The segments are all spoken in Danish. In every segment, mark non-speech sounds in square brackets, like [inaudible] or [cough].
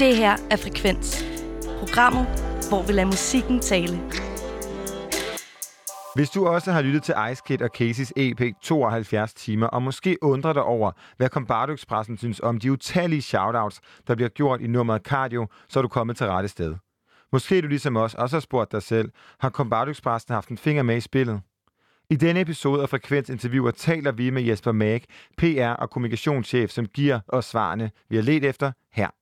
Det her er Frekvens. Programmet, hvor vi lader musikken tale. Hvis du også har lyttet til Ice Kid og Casey's EP 72 timer, og måske undrer dig over, hvad Combardo Expressen synes om de utallige shoutouts, der bliver gjort i nummeret Cardio, så er du kommet til rette sted. Måske du ligesom os også har spurgt dig selv, har Combardo Expressen haft en finger med i spillet? I denne episode af Frekvens Interviewer taler vi med Jesper Mag, PR- og kommunikationschef, som giver os svarene, vi har let efter her.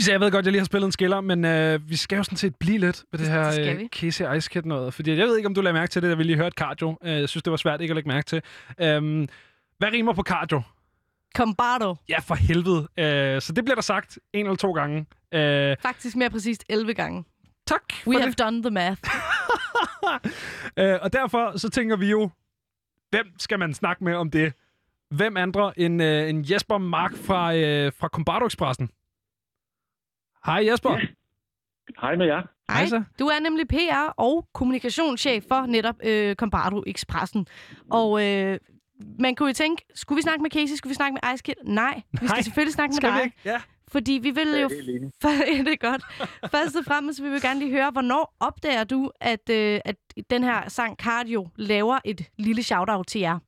Så jeg ved godt, jeg lige har spillet en skiller, men øh, vi skal jo sådan set blive lidt ved det her Det øh. Casey Ice Kid noget. Fordi jeg ved ikke, om du lagde mærke til det, da vi lige hørte cardio. Øh, jeg synes, det var svært ikke at lægge mærke til. Øhm, hvad rimer på cardio? Combardo. Ja, for helvede. Øh, så det bliver der sagt en eller to gange. Øh, Faktisk mere præcist 11 gange. tak We for have det. done the math. [laughs] Øh, og derfor så tænker vi jo, hvem skal man snakke med om det? Hvem andre end, øh, end Jesper Mark fra, øh, fra Combardo Expressen? Hej Jesper. Ja. Hej med jer. Hej. så. Du er nemlig PR og kommunikationschef for netop øh, Combardo Expressen. Og øh, man kunne jo tænke, skulle vi snakke med Casey? Skulle vi snakke med Ice Kid? Nej, vi skal Nej. selvfølgelig snakke med Skal vi dig. ikke? Ja. Fordi vi vil jo... det er lige. [laughs] ja, det er godt. Først og fremmest vil vi gerne lige høre, hvornår opdager du, at, øh, at den her sang Cardio laver et lille shout-out til jer?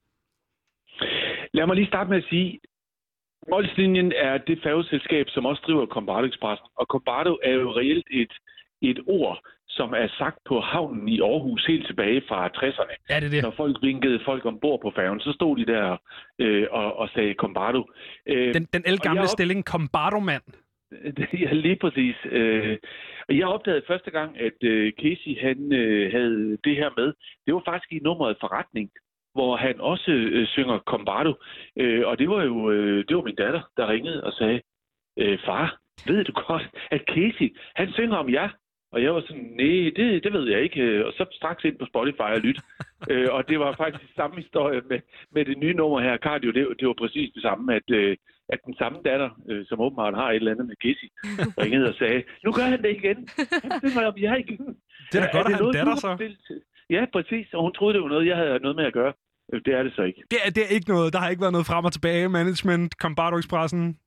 Lad mig lige starte med at sige, Molslinjen er det færgeselskab, som også driver Combardo Express. Og Combardo er jo reelt et, et ord, som er sagt på havnen i Aarhus helt tilbage fra 60'erne. Ja, det er det. Når folk vinkede folk ombord på færgen, så stod de der øh, og, og sagde Combardo. Øh, Den, den elgamle op- stilling Combardo-mand. [laughs] Ja, lige præcis. Øh, og jeg opdagede første gang, at øh, Casey han øh, havde det her med. Det var faktisk i nummeret Forretning, hvor han også øh, synger Combardo. Øh, og det var jo øh, det var min datter, der ringede og sagde, øh, far, ved du godt, at Casey, han synger om jer? Og jeg var sådan, nej, det, det ved jeg ikke. Øh, Og så straks ind på Spotify og lytte. [laughs] øh, og det var faktisk samme historie med, med det nye nummer her, Cardio. Det, det var præcis det samme, at, øh, at den samme datter, øh, som åbenbart har et eller andet med Casey, [laughs] ringede og sagde, nu gør han det igen. Han synger om jer igen. Det er da godt at have en noget, datter, så. bestilt? Ja, præcis. Og hun troede, det var noget, jeg havde noget med at gøre. Øh, Det er det så ikke. Det er, det er ikke noget. Der har ikke været noget frem og tilbage. Management, Combardo Expressen.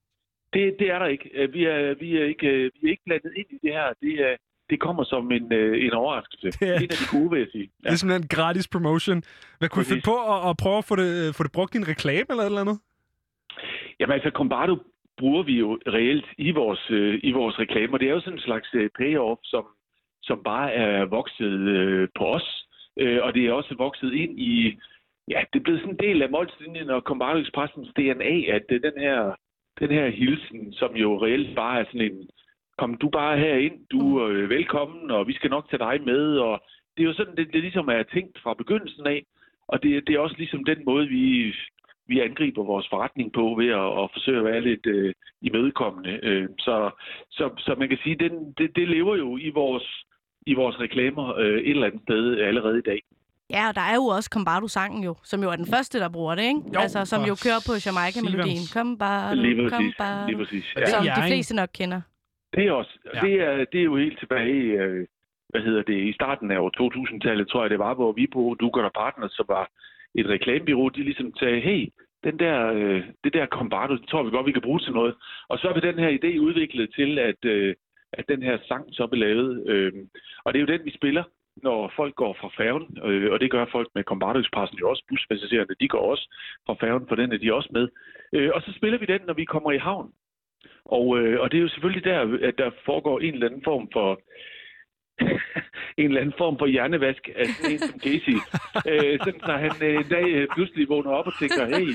Det, det er der ikke. Øh, Vi er, vi, er ikke, øh, vi er ikke blandet ind i det her. Det, er, det kommer som en, en overraskelse. Det er- En af de gode, vil jeg sige. Ja. Det er simpelthen en gratis promotion. Hvad kunne vi finde på at, at prøve at få det, få det brugt i en reklame eller et eller andet? Jamen altså, Combardo bruger vi jo reelt i vores, øh, i vores reklamer. Det er jo sådan en slags øh, payoff, som, som bare er vokset øh, på os. Øh, og det er også vokset ind i... Ja, det er blevet sådan en del af Molslinjen og Combardo Expressens DNA, at øh, den her, den her hilsen, som jo reelt bare er sådan en... Kom du bare herind, du er øh, velkommen, og vi skal nok tage dig med. Og det er jo sådan, det, det ligesom er tænkt fra begyndelsen af. Og det, det er også ligesom den måde, vi, vi angriber vores forretning på ved at, at forsøge at være lidt øh, imødekommende. Øh, så, så, så man kan sige, den, det, det lever jo i vores, i vores reklamer øh, et eller andet sted allerede i dag. Ja, og der er jo også Combardo-sangen jo, som jo er den første, der bruger det, ikke? Jo, altså, som jo kører på Jamaica-melodien. Sivans. Combardo, Lige præcis. Præcis. Ja. Som de fleste nok kender. Det er, også, Ja. det, er, det er jo helt tilbage øh, hvad hedder det, i starten af år 2000-tallet, tror jeg det var, hvor vi på Duker Partners, som var et reklamebyrå, de ligesom sagde, hey, den der, øh, det der Combardo, det tror vi godt, vi kan bruge til noget. Og så er den her idé udviklet til, at, øh, at den her sang så blev lavet. Øh, og det er jo den, vi spiller, når folk går fra færgen, øh, og det gør folk med Combardo Expressen jo også, buspassagererne, de går også fra færgen, for den er de også med. Øh, og så spiller vi den, når vi kommer i havn. Og, øh, og det er jo selvfølgelig der, at der foregår en eller anden form for [laughs] en eller anden form for hjernevask af sådan en som Casey. øh, sådan, så han øh, en dag øh, pludselig vågner op og tænker, hey,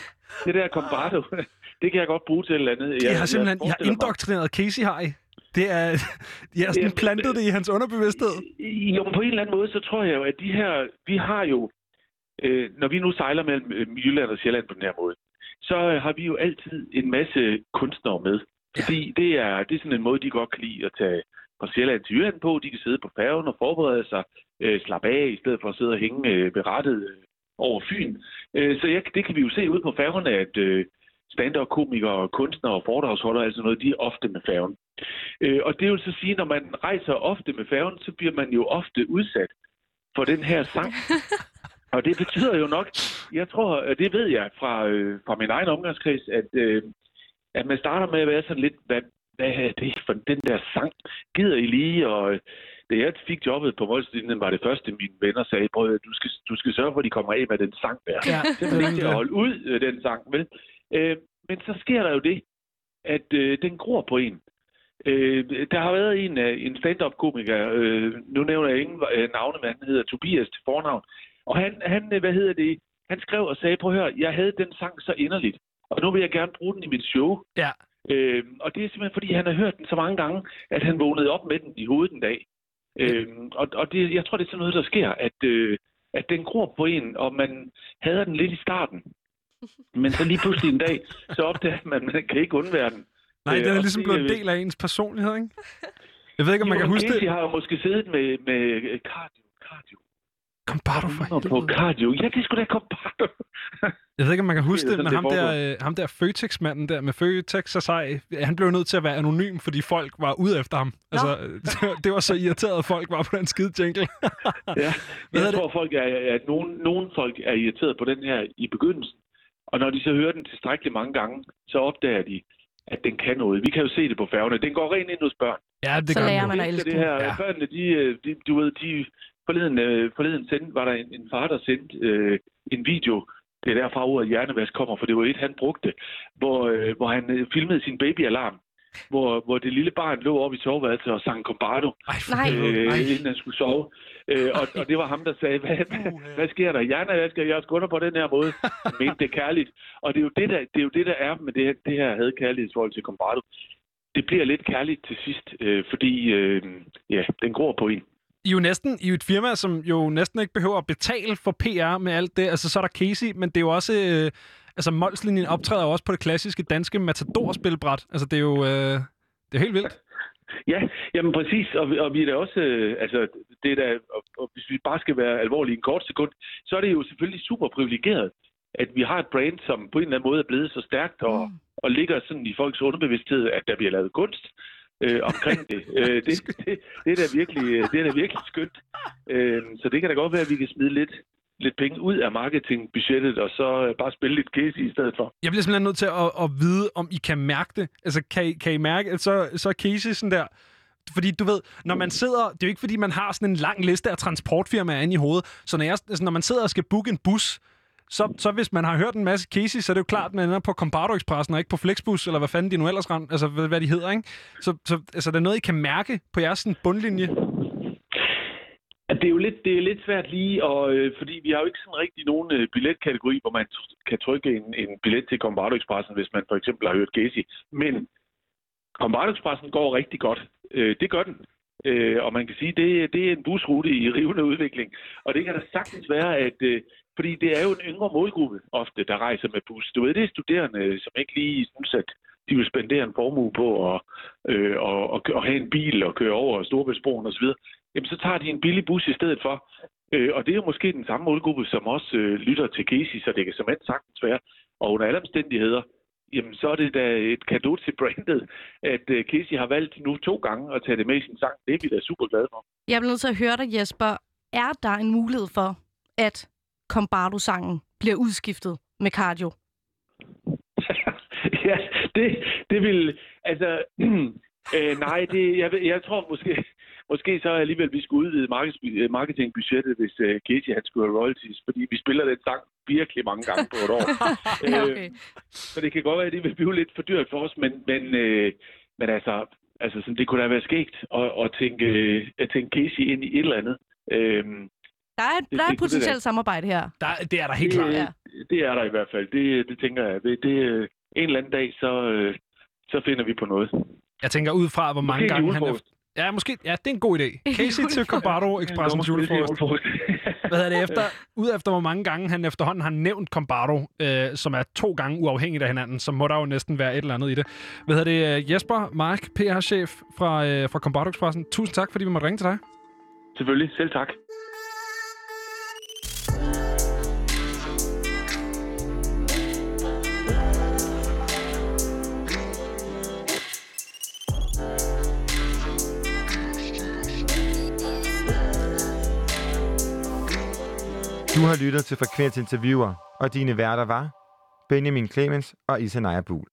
det der Combardo, [laughs] det kan jeg godt bruge til et eller andet. Jeg, har simpelthen jeg har forestiller mig- indoktrineret Casey har I. Det er, [laughs] jeg har sådan plantet det i hans underbevidsthed. Jo, på en eller anden måde, så tror jeg jo, at de her, vi har jo, øh, når vi nu sejler mellem øh, Jylland og Sjælland på den her måde, så øh, har vi jo altid en masse kunstnere med. Fordi det er, det er sådan en måde, de godt kan lide at tage fra Sjælland til Jylland på. De kan sidde på færgen og forberede sig, øh, slappe af, i stedet for at sidde og hænge øh, berettet øh, over Fyn. Øh, så jeg, det kan vi jo se ud på færgerne, at øh, stand-up-komikere, kunstnere og foredragsholdere, altså noget, de er ofte med færgen. Øh, og det vil så sige, når man rejser ofte med færgen, så bliver man jo ofte udsat for den her sang. [laughs] og det betyder jo nok, jeg tror, og det ved jeg fra, øh, fra min egen omgangskreds, at øh, at man starter med at være sådan lidt, hvad, hvad er det for den der sang? Gider I lige? Og øh, da jeg fik jobbet på Målslinjen, var det første, mine venner sagde, du skal, du skal sørge for, at de kommer af med den sang der. Ja, Simpelthen ikke til at holde ud øh, den sang, vel? Øh, men så sker der jo det, at øh, den gror på en. Øh, der har været en, øh, en stand-up-komiker, øh, nu nævner jeg ingen øh, navne, men han hedder Tobias til fornavn. Og han, han, øh, hvad hedder det, han skrev og sagde, at høre, jeg havde den sang så inderligt, og nu vil jeg gerne bruge den i mit show. Ja. Øh, og det er simpelthen, fordi han har hørt den så mange gange, at han vågnede op med den i hovedet en dag. Øh, og og det, jeg tror, det er sådan noget, der sker, at, øh, at den gror på en, og man hader den lidt i starten. Men så lige pludselig en dag, så opdager man, at man kan ikke undvære den. Nej, Øh, den er og ligesom det, blevet en øh, del af ens personlighed, ikke? Jeg ved ikke, om man kan Johan huske Casey det. har jo måske siddet med, med øh, cardio. cardio. Kom bare du for Og på helvede. cardio. Ja, det skulle da komme bare. Jeg ved ikke, om man kan huske Det det, men ham det der, øh, ham der Føtex-manden der med Føtex og sej, han blev nødt til at være anonym, fordi folk var ude efter ham. Altså, [laughs] det var så irriteret, at folk var på den skide jingle. Ja. Hvad Jeg det? tror, folk er, at nogen, nogen folk er irriteret på den her i begyndelsen. Og når de så hører den tilstrækkeligt mange gange, så opdager de, at den kan noget. Vi kan jo se det på færgerne. Den går rent ind hos børn. ja, det Så gør lærer man at Det elske det her. Ja. Ja. Børnene, de, øh, de, du ved, de, forleden, øh, forleden sendte, var der en, en far, der sendte øh, en video. Det er derfra ordet hjernevask kommer, for det var et, han brugte, hvor, øh, hvor han øh, filmede sin babyalarm. Hvor, hvor det lille barn lå oppe i soveværelset og sang Combardo, Nej. øh, Ej. inden han skulle sove. Øh, og, og det var ham, der sagde, hvad, hvad, hvad sker der? Hjernevask, jeg skunder på den her måde. Han mente det kærligt. Og det er jo det, der, det er, jo det, der er med det, her- det her havde kærlighedsforhold til Combardo. Det bliver lidt kærligt til sidst, øh, fordi øh, ja, den gror på en. I er jo næsten i et firma, som jo næsten ikke behøver at betale for PR med alt det. Altså, så er der Casey, men det er jo også... Øh, altså, Molslinjen optræder jo også på det klassiske danske Matador-spilbræt. Altså, det er jo... Øh, det er helt vildt. Ja, jamen præcis, og, vi- og vi er da også, øh, altså, det er da, og, og hvis vi bare skal være alvorlige en kort sekund, så er det jo selvfølgelig super privilegeret, at vi har et brand, som på en eller anden måde er blevet så stærkt og, Mm. og ligger sådan i folks underbevidsthed, at der bliver lavet kunst øh, omkring det. [laughs] Øh, det, det. Det er da virkelig, øh, det er da virkelig skønt. Øh, så det kan da godt være, at vi kan smide lidt, lidt penge ud af marketingbudgettet, og så øh, bare spille lidt gæs i stedet for. Jeg bliver simpelthen nødt til at, at vide, om I kan mærke det. Altså, kan I, kan I mærke, at så, så er Casey sådan der... Fordi du ved, når man sidder... Det er jo ikke, fordi man har sådan en lang liste af transportfirmaer inde i hovedet. Så når, jeg, altså, når man sidder og skal booke en bus, så, så hvis man har hørt en masse cases, så er det jo klart, at man ender på Combardo Expressen og ikke på Flexbus, eller hvad fanden de nu ellers rent, altså hvad, hvad de hedder, ikke? Så, så altså, det er noget, I kan mærke på jeres sådan, bundlinje. Det er jo lidt, det er lidt svært lige, og, øh, fordi vi har jo ikke sådan rigtig nogen øh, billetkategori, hvor man t- kan trykke en, en billet til Combardo Expressen, hvis man for eksempel har hørt Gacy. Men Combardo Expressen går rigtig godt. Øh, det gør den. Øh, og man kan sige, det, det er en busrute i rivende udvikling. Og det kan da sagtens være, at... Øh, fordi det er jo en yngre målgruppe ofte, der rejser med bus. Du ved, det er studerende, som ikke lige synes, at de vil spendere en formue på at, øh, og, og, og have en bil og køre over Storebæltsbroen osv. Jamen, så tager de en billig bus i stedet for. Øh, og det er jo måske den samme målgruppe, som også øh, lytter til Casey, så det kan som sagtens være. Og under alle omstændigheder, jamen så er det da et kado til brandet, at øh, Casey har valgt nu to gange at tage det med i sin sang. Det er vi da super glade for. Jeg bliver nødt til at høre dig, Jesper. Er der en mulighed for, at Combardo-sangen bliver udskiftet med cardio? [laughs] ja, det, det vil... Altså, [clears throat] øh, nej, det, jeg, jeg tror måske, måske så alligevel, vi skulle udvide øh, marketingbudgettet, hvis øh, Casey han skulle have royalties, fordi vi spiller den sang virkelig mange gange på et år. [laughs] Øh, okay. Så det kan godt være, at det vil blive lidt for dyrt for os, men, men, øh, men altså, altså sådan, det kunne da være skægt at, at, tænke, øh, at tænke Casey ind i et eller andet. Øhm, Der er, det der er et potentielt samarbejde her. Der, det er der helt det, klart. Ja. det er der i hvert fald. Det, det tænker jeg. Det, det, øh, en eller anden dag, så, øh, så finder vi på noget. Jeg tænker ud fra, hvor mange gange han... julefrokost. Ja, måske. Ja, det er en god idé. [laughs] Casey til. Combardo Expressens julefrokost. Hvad hedder det efter? Ud efter hvor mange gange han efterhånden har nævnt Combardo, øh, som er to gange uafhængigt af hinanden, så må der jo næsten være et eller andet i det. Hvad hedder det? Jesper Mark, PR-chef fra, øh, fra Combardo Expressen. Tusind tak, fordi vi måtte ringe til dig. Selvfølgelig. Selv tak. Har lyttet til Frekvens Interviewer, og dine værter var Benjamin Clemens og Isanaya Buhl.